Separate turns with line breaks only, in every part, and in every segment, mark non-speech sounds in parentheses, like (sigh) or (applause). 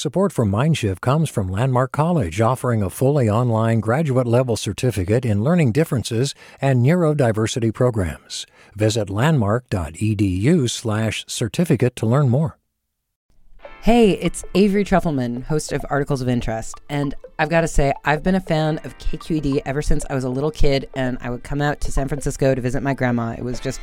Support for Mindshift comes from Landmark College, offering a fully online graduate level certificate in learning differences and neurodiversity programs. Visit landmark.edu/certificate to learn more.
Hey, it's Avery Trufelman, host of Articles of Interest. And I've got to say, I've been a fan of KQED ever since I was a little kid and I would come out to San Francisco to visit my grandma. It was just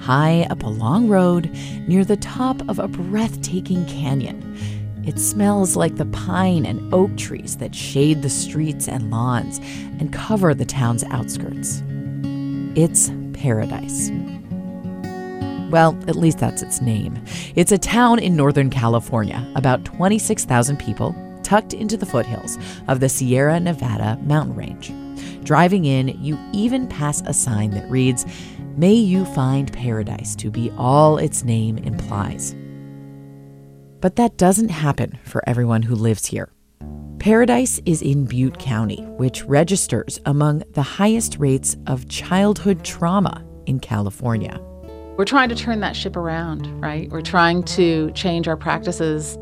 high up a long road near the top of a breathtaking canyon. It smells like the pine and oak trees that shade the streets and lawns and cover the town's outskirts. It's paradise. Well, at least that's its name. It's a town in Northern California, about 26,000 people, tucked into the foothills of the Sierra Nevada mountain range. Driving in, you even pass a sign that reads, May you find paradise to be all its name implies. But that doesn't happen for everyone who lives here. Paradise is in Butte County, which registers among the highest rates of childhood trauma in California.
We're trying to turn that ship around, right? We're trying to change our practices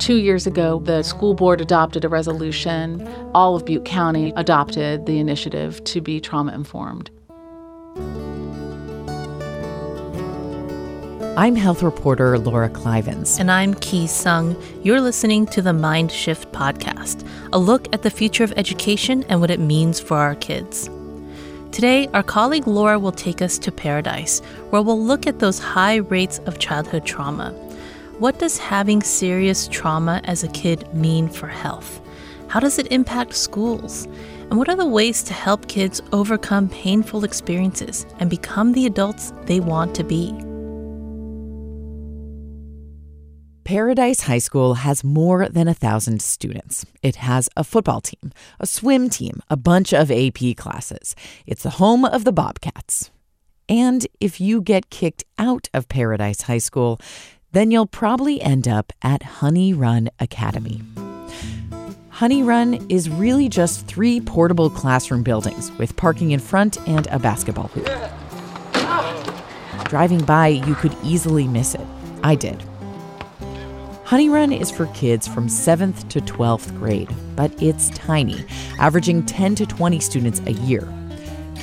Two years ago, the school board adopted a resolution. All of Butte County adopted the initiative to be trauma informed.
I'm health reporter Laura Klivans.
And I'm Ki Sung. You're listening to the Mind Shift podcast, a look at the future of education and what it means for our kids. Today, our colleague Laura will take us to Paradise, where we'll look at those high rates of childhood trauma what does having serious trauma as a kid mean for health? How does it impact schools? And what are the ways to help kids overcome painful experiences and become the adults they want to be?
Paradise High School has more than a thousand students. It has a football team, a swim team, a bunch of AP classes. It's the home of the Bobcats. And if you get kicked out of Paradise High School, then you'll probably end up at Honey Run Academy. Honey Run is really just three portable classroom buildings with parking in front and a basketball hoop. Driving by, you could easily miss it. I did. Honey Run is for kids from 7th to 12th grade, but it's tiny, averaging 10 to 20 students a year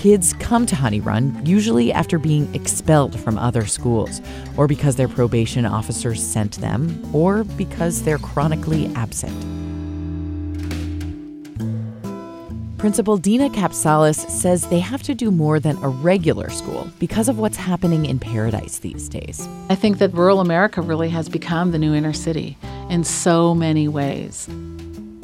kids come to Honey Run usually after being expelled from other schools, or because their probation officers sent them, or because they're chronically absent. Principal Dina Capsalis says they have to do more than a regular school because of what's happening in Paradise these days.
I think that rural America really has become the new inner city in so many ways.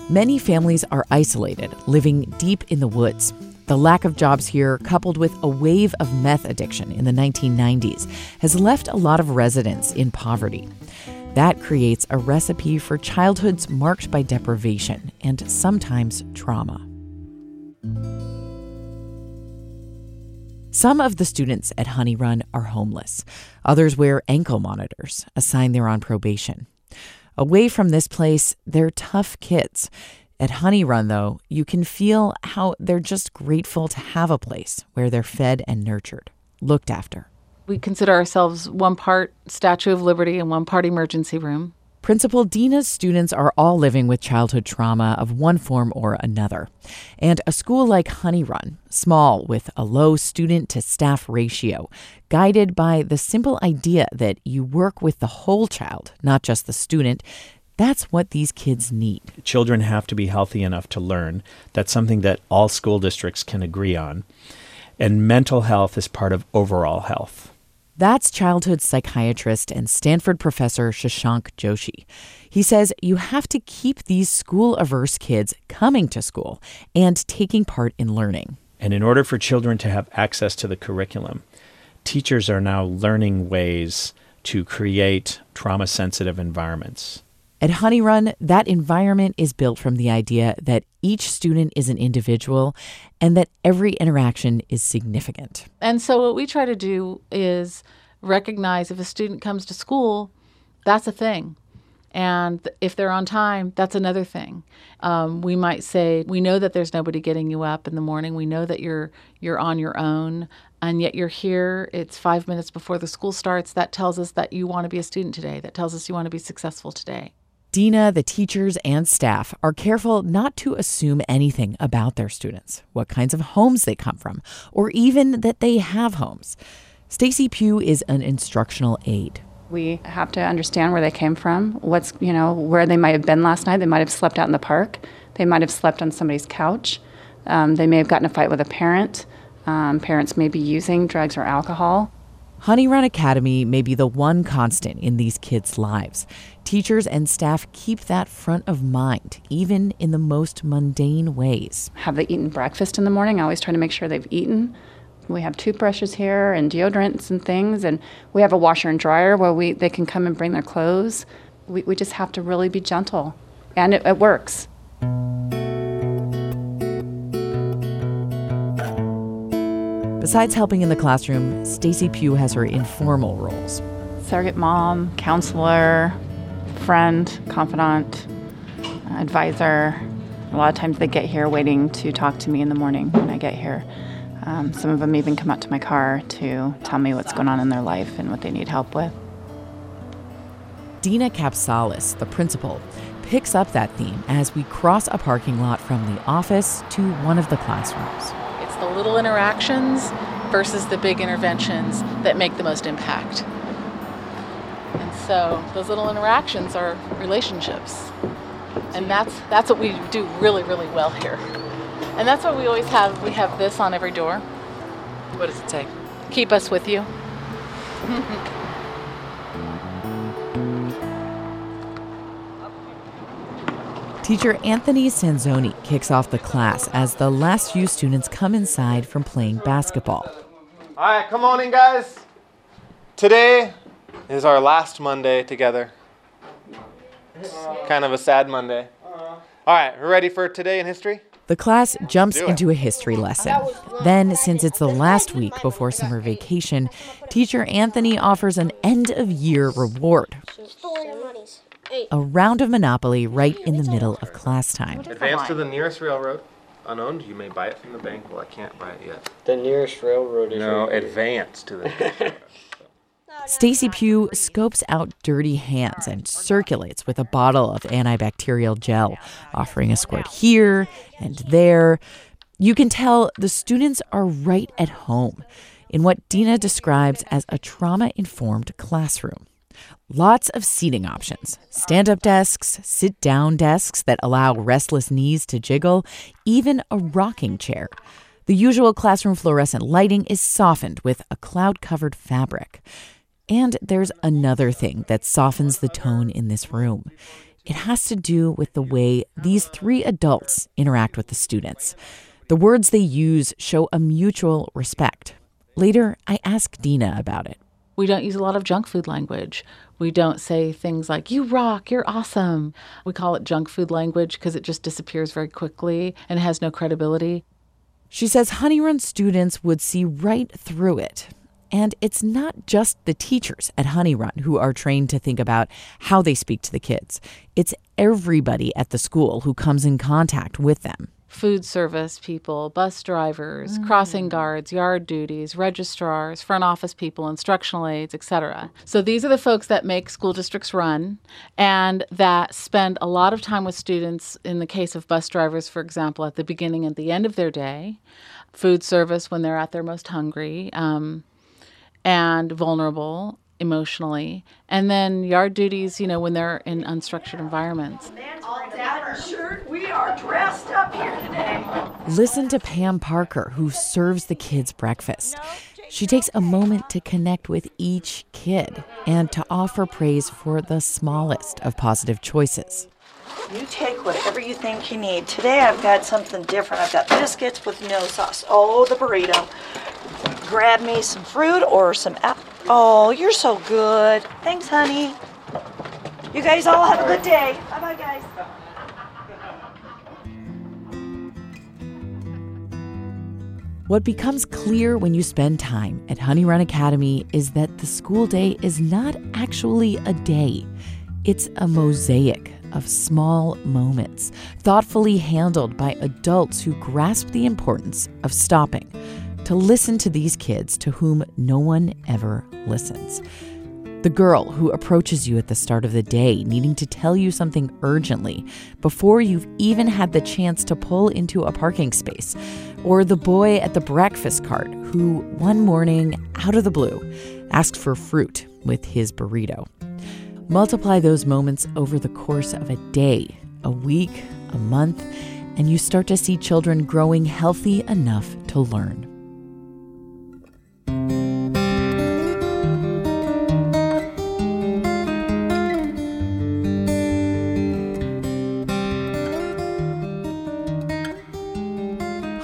Many families are isolated, living deep in the woods. The lack of jobs here, coupled with a wave of meth addiction in the 1990s, has left a lot of residents in poverty. That creates a recipe for childhoods marked by deprivation and sometimes trauma. Some of the students at Honey Run are homeless. Others wear ankle monitors, a sign they're on probation. Away from this place, they're tough kids. At Honey Run, though, you can feel how they're just grateful to have a place where they're fed and nurtured, looked after.
We consider ourselves one part Statue of Liberty and one part emergency room.
Principal Dina's students are all living with childhood trauma of one form or another. And a school like Honey Run, small with a low student to staff ratio, guided by the simple idea that you work with the whole child, not just the student, that's what these kids need.
Children have to be healthy enough to learn. That's something that all school districts can agree on. And mental health is part of overall health.
That's childhood psychiatrist and Stanford professor Shashank Joshi. He says you have to keep these school averse kids coming to school and taking part in learning.
And in order for children to have access to the curriculum, teachers are now learning ways to create trauma sensitive environments.
At Honey Run, that environment is built from the idea that each student is an individual and that every interaction is significant.
And so, what we try to do is recognize if a student comes to school, that's a thing. And if they're on time, that's another thing. Um, we might say, we know that there's nobody getting you up in the morning. We know that you're you're on your own, and yet you're here. It's five minutes before the school starts. That tells us that you want to be a student today. That tells us you want to be successful today.
Dina, the teachers, and staff are careful not to assume anything about their students, what kinds of homes they come from, or even that they have homes. Stacy Pugh is an instructional aide.
We have to understand where they came from, what's, you know, where they might have been last night. They might have slept out in the park. They might have slept on somebody's couch. Um, they may have gotten a fight with a parent. Um, parents may be using drugs or alcohol.
Honey Run Academy may be the one constant in these kids' lives. Teachers and staff keep that front of mind, even in the most mundane ways.
Have they eaten breakfast in the morning? I always try to make sure they've eaten. We have toothbrushes here and deodorants and things, and we have a washer and dryer where we they can come and bring their clothes. We, we just have to really be gentle, and it, it works.
Besides helping in the classroom, Stacy Pugh has her informal roles.
Surrogate mom, counselor, friend, confidant, advisor. A lot of times they get here waiting to talk to me in the morning when I get here. Um, some of them even come out to my car to tell me what's going on in their life and what they need help with.
Dina Capsalis, the principal, picks up that theme as we cross a parking lot from the office to one of the classrooms
the little interactions versus the big interventions that make the most impact. And so those little interactions are relationships. And that's that's what we do really, really well here. And that's why we always have we have this on every door.
What does it say?
Keep us with you. (laughs)
Teacher Anthony Sanzoni kicks off the class as the last few students come inside from playing basketball.
All right, come on in, guys. Today is our last Monday together. It's kind of a sad Monday. All right, we're ready for today in history?
The class jumps into a history lesson. Then, since it's the last week before summer vacation, teacher Anthony offers an end of year reward a round of Monopoly right in the middle of class time.
Advance to the nearest railroad. Unowned, you may buy it from the bank. Well, I can't buy it yet.
The nearest railroad is.
No, advance to the.
Stacy Pugh scopes out dirty hands and circulates with a bottle of antibacterial gel, offering a squirt here and there. You can tell the students are right at home in what Dina describes as a trauma informed classroom. Lots of seating options stand up desks, sit down desks that allow restless knees to jiggle, even a rocking chair. The usual classroom fluorescent lighting is softened with a cloud covered fabric. And there's another thing that softens the tone in this room. It has to do with the way these three adults interact with the students. The words they use show a mutual respect. Later, I ask Dina about it.
We don't use a lot of junk food language. We don't say things like, you rock, you're awesome. We call it junk food language because it just disappears very quickly and has no credibility.
She says Honey Run students would see right through it. And it's not just the teachers at Honey Run who are trained to think about how they speak to the kids. It's everybody at the school who comes in contact with them.
Food service people, bus drivers, crossing guards, yard duties, registrars, front office people, instructional aides, etc. So these are the folks that make school districts run and that spend a lot of time with students in the case of bus drivers for example at the beginning and the end of their day, food service when they're at their most hungry um, and vulnerable emotionally and then yard duties you know when they're in unstructured environments
We are dressed up here today.
Listen to Pam Parker, who serves the kids breakfast. She takes a moment to connect with each kid and to offer praise for the smallest of positive choices.
You take whatever you think you need. Today I've got something different. I've got biscuits with no sauce. Oh, the burrito. Grab me some fruit or some apple. Oh, you're so good. Thanks, honey. You guys all have a good day. Bye bye, guys.
What becomes clear when you spend time at Honey Run Academy is that the school day is not actually a day, it's a mosaic of small moments, thoughtfully handled by adults who grasp the importance of stopping to listen to these kids to whom no one ever listens. The girl who approaches you at the start of the day, needing to tell you something urgently before you've even had the chance to pull into a parking space. Or the boy at the breakfast cart who, one morning, out of the blue, asked for fruit with his burrito. Multiply those moments over the course of a day, a week, a month, and you start to see children growing healthy enough to learn.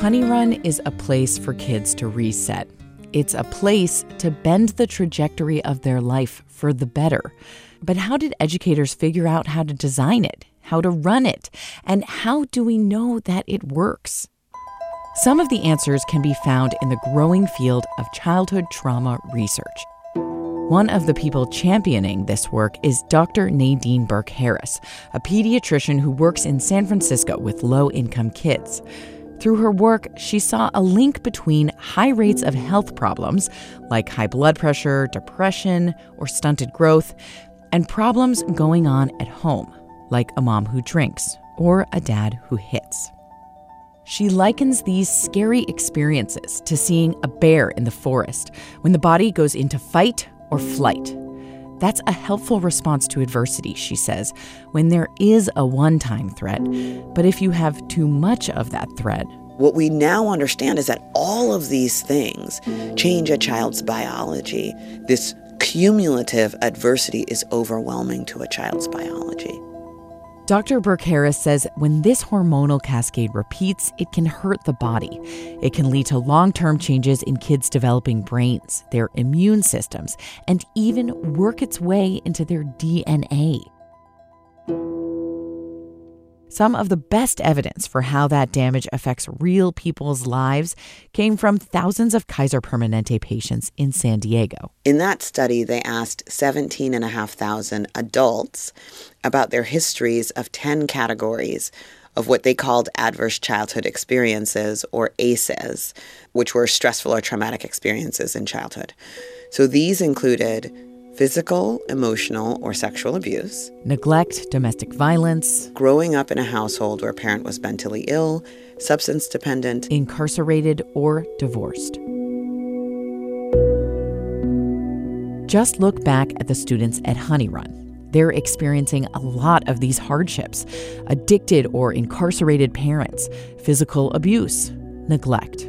Honey Run is a place for kids to reset. It's a place to bend the trajectory of their life for the better. But how did educators figure out how to design it, how to run it, and how do we know that it works? Some of the answers can be found in the growing field of childhood trauma research. One of the people championing this work is Dr. Nadine Burke Harris, a pediatrician who works in San Francisco with low income kids. Through her work, she saw a link between high rates of health problems, like high blood pressure, depression, or stunted growth, and problems going on at home, like a mom who drinks or a dad who hits. She likens these scary experiences to seeing a bear in the forest when the body goes into fight or flight. That's a helpful response to adversity, she says, when there is a one time threat. But if you have too much of that threat,
what we now understand is that all of these things change a child's biology. This cumulative adversity is overwhelming to a child's biology.
Dr. Burke Harris says when this hormonal cascade repeats, it can hurt the body. It can lead to long term changes in kids' developing brains, their immune systems, and even work its way into their DNA. Some of the best evidence for how that damage affects real people's lives came from thousands of Kaiser Permanente patients in San Diego.
In that study, they asked 17,500 adults about their histories of 10 categories of what they called adverse childhood experiences, or ACEs, which were stressful or traumatic experiences in childhood. So these included physical, emotional, or sexual abuse,
neglect, domestic violence,
growing up in a household where a parent was mentally ill, substance dependent,
incarcerated, or divorced. Just look back at the students at Honey Run. They're experiencing a lot of these hardships addicted or incarcerated parents, physical abuse, neglect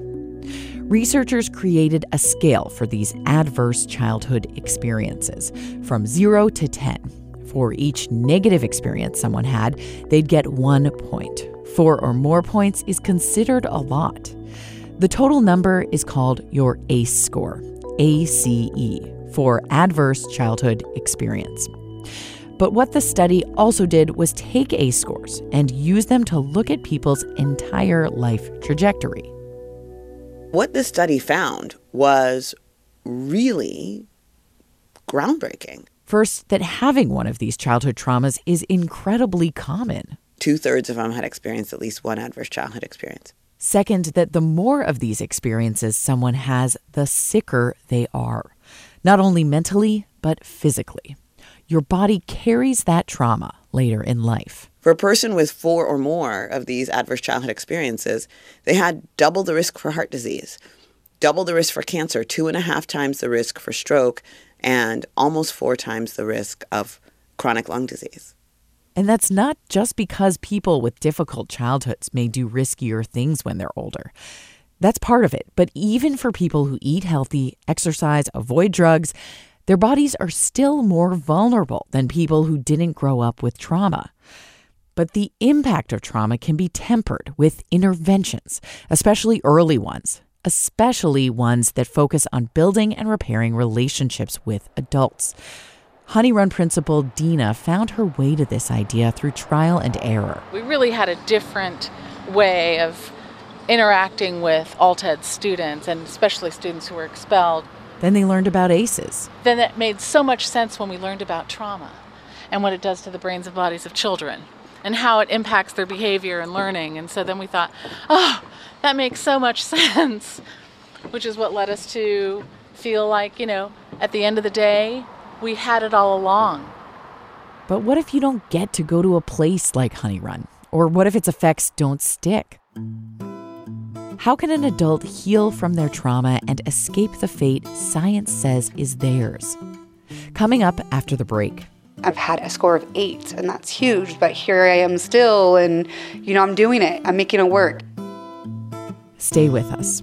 researchers created a scale for these adverse childhood experiences from 0 to 10. For each negative experience someone had, they'd get one point. Four or more points is considered a lot. The total number is called your ACE score, ACE, for Adverse Childhood Experience. But what the study also did was take ACE scores and use them to look at people's entire life trajectory.
What this study found was really groundbreaking.
First, that having one of these childhood traumas is incredibly common.
Two thirds of them had experienced at least one adverse childhood experience.
Second, that the more of these experiences someone has, the sicker they are, not only mentally, but physically. Your body carries that trauma later in life.
For a person with four or more of these adverse childhood experiences, they had double the risk for heart disease, double the risk for cancer, two and a half times the risk for stroke, and almost four times the risk of chronic lung disease.
And that's not just because people with difficult childhoods may do riskier things when they're older. That's part of it. But even for people who eat healthy, exercise, avoid drugs, their bodies are still more vulnerable than people who didn't grow up with trauma. But the impact of trauma can be tempered with interventions, especially early ones, especially ones that focus on building and repairing relationships with adults. Honey Run principal Dina found her way to this idea through trial and error.
We really had a different way of interacting with ALT-ED students and especially students who were expelled.
Then they learned about ACEs.
Then that made so much sense when we learned about trauma and what it does to the brains and bodies of children and how it impacts their behavior and learning. And so then we thought, oh, that makes so much (laughs) sense, which is what led us to feel like, you know, at the end of the day, we had it all along.
But what if you don't get to go to a place like Honey Run? Or what if its effects don't stick? How can an adult heal from their trauma and escape the fate science says is theirs? Coming up after the break.
I've had a score of eight, and that's huge, but here I am still, and you know, I'm doing it. I'm making it work.
Stay with us.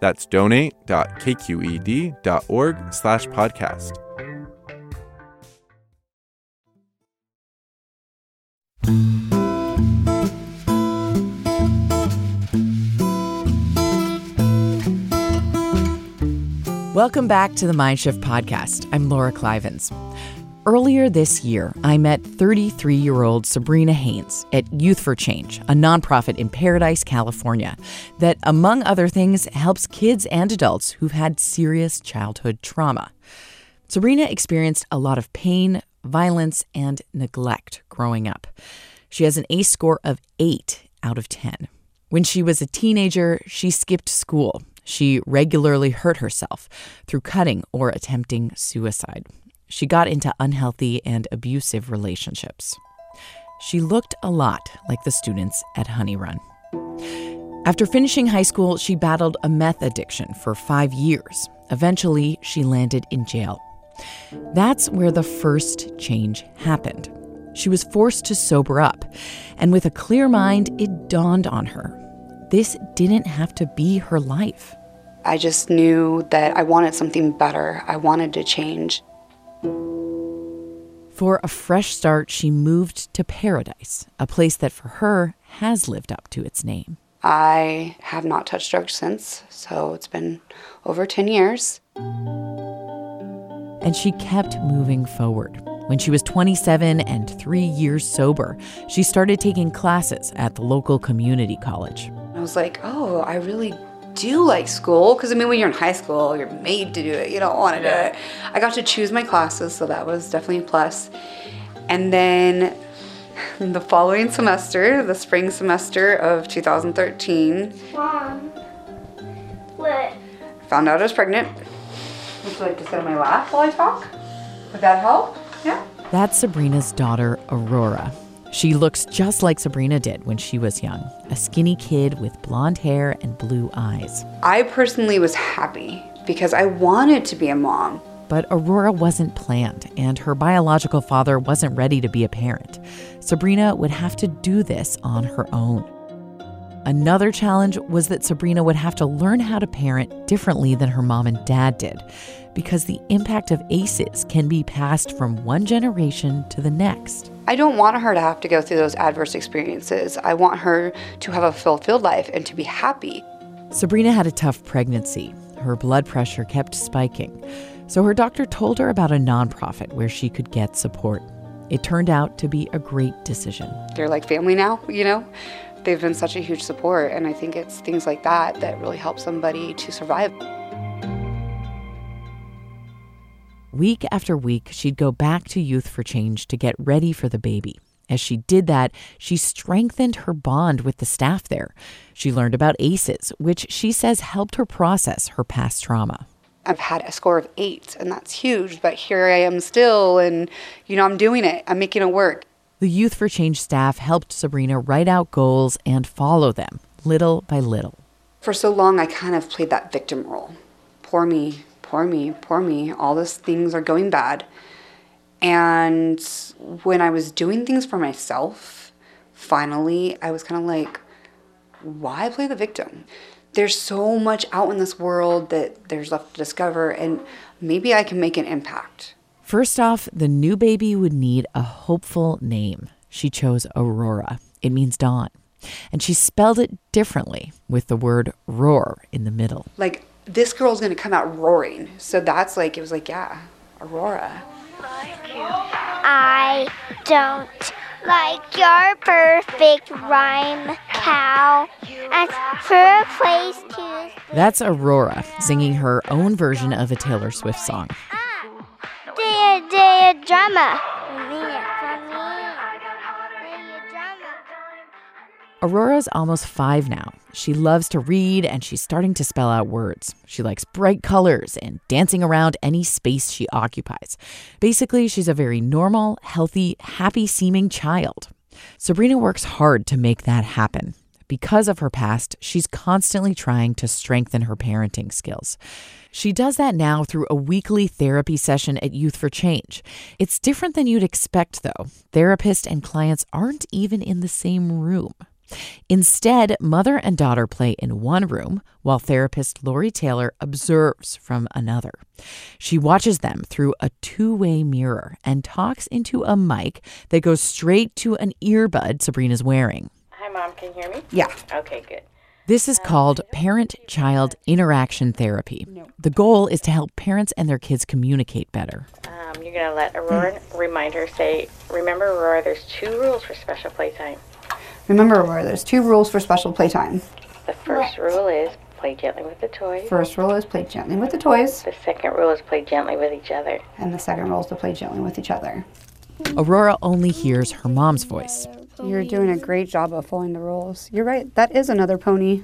That's donate.kqed.org slash podcast.
Welcome back to the Mindshift podcast. I'm Laura Klivans. Earlier this year, I met 33 year old Sabrina Haynes at Youth for Change, a nonprofit in Paradise, California, that, among other things, helps kids and adults who've had serious childhood trauma. Sabrina experienced a lot of pain, violence, and neglect growing up. She has an ACE score of 8 out of 10. When she was a teenager, she skipped school. She regularly hurt herself through cutting or attempting suicide she got into unhealthy and abusive relationships. She looked a lot like the students at Honey Run. After finishing high school, she battled a meth addiction for five years. Eventually, she landed in jail. That's where the first change happened. She was forced to sober up, and with a clear mind, it dawned on her this didn't have to be her life.
I just knew that I wanted something better. I wanted to change.
For a fresh start, she moved to Paradise, a place that for her has lived up to its name.
I have not touched drugs since, so it's been over 10 years.
And she kept moving forward. When she was 27 and three years sober, she started taking classes at the local community college.
I was like, oh, I really do like school because I mean, when you're in high school, you're made to do it. You don't want to yeah. do it. I got to choose my classes, so that was definitely a plus. And then (laughs) the following semester, the spring semester of 2013, Mom. what found out I was pregnant. Would you like to sit on my lap while I talk? Would that help? Yeah.
That's Sabrina's daughter, Aurora. She looks just like Sabrina did when she was young a skinny kid with blonde hair and blue eyes.
I personally was happy because I wanted to be a mom.
But Aurora wasn't planned, and her biological father wasn't ready to be a parent. Sabrina would have to do this on her own. Another challenge was that Sabrina would have to learn how to parent differently than her mom and dad did, because the impact of ACEs can be passed from one generation to the next.
I don't want her to have to go through those adverse experiences. I want her to have a fulfilled life and to be happy.
Sabrina had a tough pregnancy. Her blood pressure kept spiking. So her doctor told her about a nonprofit where she could get support. It turned out to be a great decision.
They're like family now, you know? They've been such a huge support, and I think it's things like that that really help somebody to survive.
Week after week, she'd go back to Youth for Change to get ready for the baby. As she did that, she strengthened her bond with the staff there. She learned about ACEs, which she says helped her process her past trauma.
I've had a score of eight, and that's huge, but here I am still, and you know, I'm doing it, I'm making it work.
The Youth for Change staff helped Sabrina write out goals and follow them, little by little.
For so long, I kind of played that victim role. Poor me, poor me, poor me. All these things are going bad. And when I was doing things for myself, finally, I was kind of like, why play the victim? There's so much out in this world that there's left to discover, and maybe I can make an impact.
First off, the new baby would need a hopeful name. She chose Aurora. It means dawn. And she spelled it differently with the word roar in the middle.
Like, this girl's gonna come out roaring. So that's like, it was like, yeah, Aurora.
I don't like your perfect rhyme, cow. As for a place to.
That's Aurora singing her own version of a Taylor Swift song.
Day, day, drama.
Aurora's almost five now. She loves to read and she's starting to spell out words. She likes bright colors and dancing around any space she occupies. Basically, she's a very normal, healthy, happy seeming child. Sabrina works hard to make that happen. Because of her past, she's constantly trying to strengthen her parenting skills. She does that now through a weekly therapy session at Youth for Change. It's different than you'd expect, though. Therapist and clients aren't even in the same room. Instead, mother and daughter play in one room while therapist Lori Taylor observes from another. She watches them through a two way mirror and talks into a mic that goes straight to an earbud Sabrina's wearing.
Hi, Mom. Can you hear me?
Yeah.
Okay, good.
This is called parent child interaction therapy. The goal is to help parents and their kids communicate better.
Um, you're going to let Aurora remind her, say, remember, Aurora, there's two rules for special playtime.
Remember, Aurora, there's two rules for special playtime.
The first rule is play gently with the toys.
First rule is play gently with the toys,
The second rule is play gently with each other.
and the second rule is to play gently with each other.
Aurora only hears her mom's voice.
You're doing a great job of following the rules. You're right, that is another pony.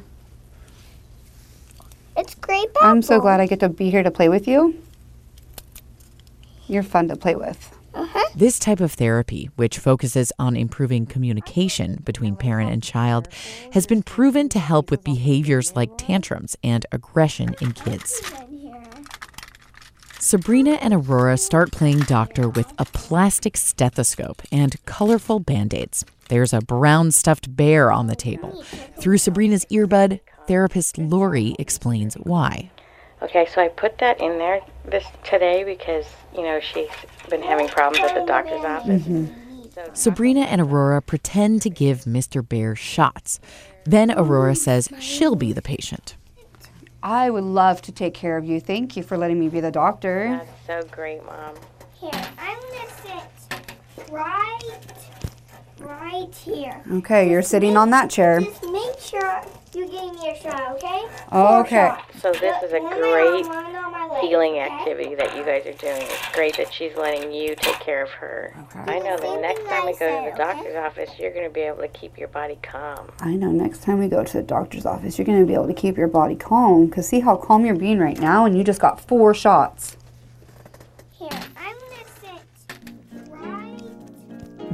It's great.
I'm so glad I get to be here to play with you. You're fun to play with. Uh-huh.
This type of therapy, which focuses on improving communication between parent and child, has been proven to help with behaviors like tantrums and aggression in kids. Sabrina and Aurora start playing doctor with a plastic stethoscope and colorful band aids. There's a brown stuffed bear on the table. Through Sabrina's earbud, therapist Lori explains why.
Okay, so I put that in there this today because, you know, she's been having problems at the doctor's office. Mm-hmm.
Sabrina and Aurora pretend to give Mr. Bear shots. Then Aurora says she'll be the patient.
I would love to take care of you. Thank you for letting me be the doctor.
That's so great, Mom.
Here, I'm gonna sit right, right here.
Okay, you're sitting on that chair.
Just make sure you're getting your shot, okay?
Okay.
So this is a
One
great
on my
healing activity that you guys are doing. It's great that she's letting you take care of her. Okay. I know the next time we go to the doctor's office, you're going to be able to keep your body calm.
I know next time we go to the doctor's office, you're going to be able to keep your body calm. Because see how calm you're being right now, and you just got four shots.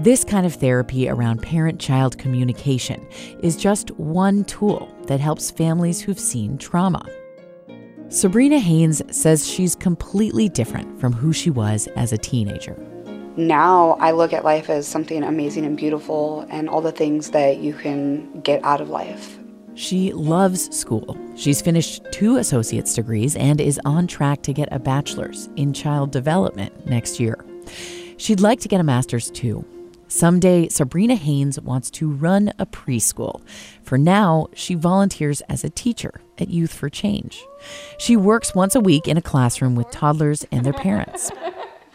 This kind of therapy around parent child communication is just one tool that helps families who've seen trauma. Sabrina Haynes says she's completely different from who she was as a teenager.
Now I look at life as something amazing and beautiful, and all the things that you can get out of life.
She loves school. She's finished two associate's degrees and is on track to get a bachelor's in child development next year. She'd like to get a master's too. Someday, Sabrina Haynes wants to run a preschool. For now, she volunteers as a teacher at Youth for Change. She works once a week in a classroom with toddlers and their parents.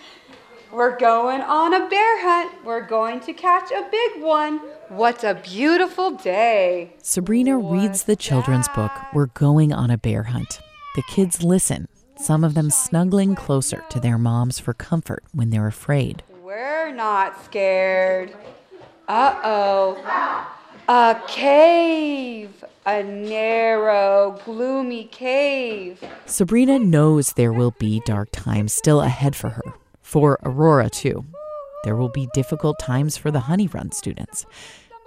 (laughs)
We're going on a bear hunt. We're going to catch a big one. What a beautiful day.
Sabrina reads the children's book, We're Going on a Bear Hunt. The kids listen, some of them snuggling closer to their moms for comfort when they're afraid.
We're not scared. Uh oh. A cave. A narrow, gloomy cave.
Sabrina knows there will be dark times still ahead for her. For Aurora, too. There will be difficult times for the Honey Run students.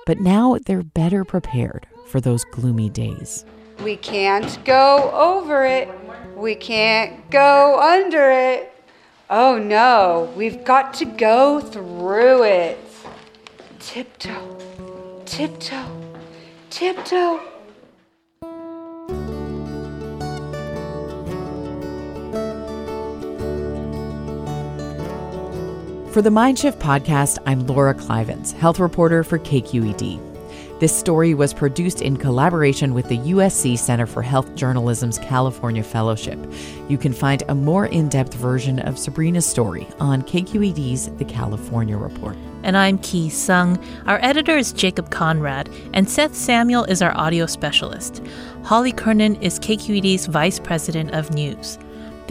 But now they're better prepared for those gloomy days.
We can't go over it. We can't go under it. Oh no, we've got to go through it. Tiptoe, tiptoe, tiptoe.
For the Mindshift podcast, I'm Laura Klivans, health reporter for KQED. This story was produced in collaboration with the USC Center for Health Journalism's California Fellowship. You can find a more in depth version of Sabrina's story on KQED's The California Report.
And I'm Ki Sung. Our editor is Jacob Conrad, and Seth Samuel is our audio specialist. Holly Kernan is KQED's vice president of news.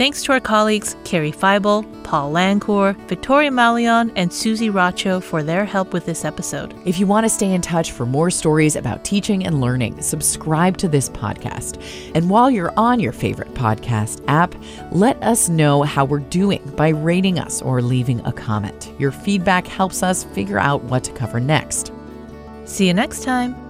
Thanks to our colleagues Carrie Feibel, Paul Lancour, Victoria Mauleón, and Susie Racho for their help with this episode.
If you want to stay in touch for more stories about teaching and learning, subscribe to this podcast. And while you're on your favorite podcast app, let us know how we're doing by rating us or leaving a comment. Your feedback helps us figure out what to cover next.
See you next time.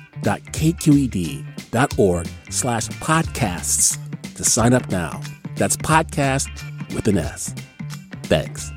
donate.kqed.org slash podcasts to sign up now. That's podcast with an S. Thanks.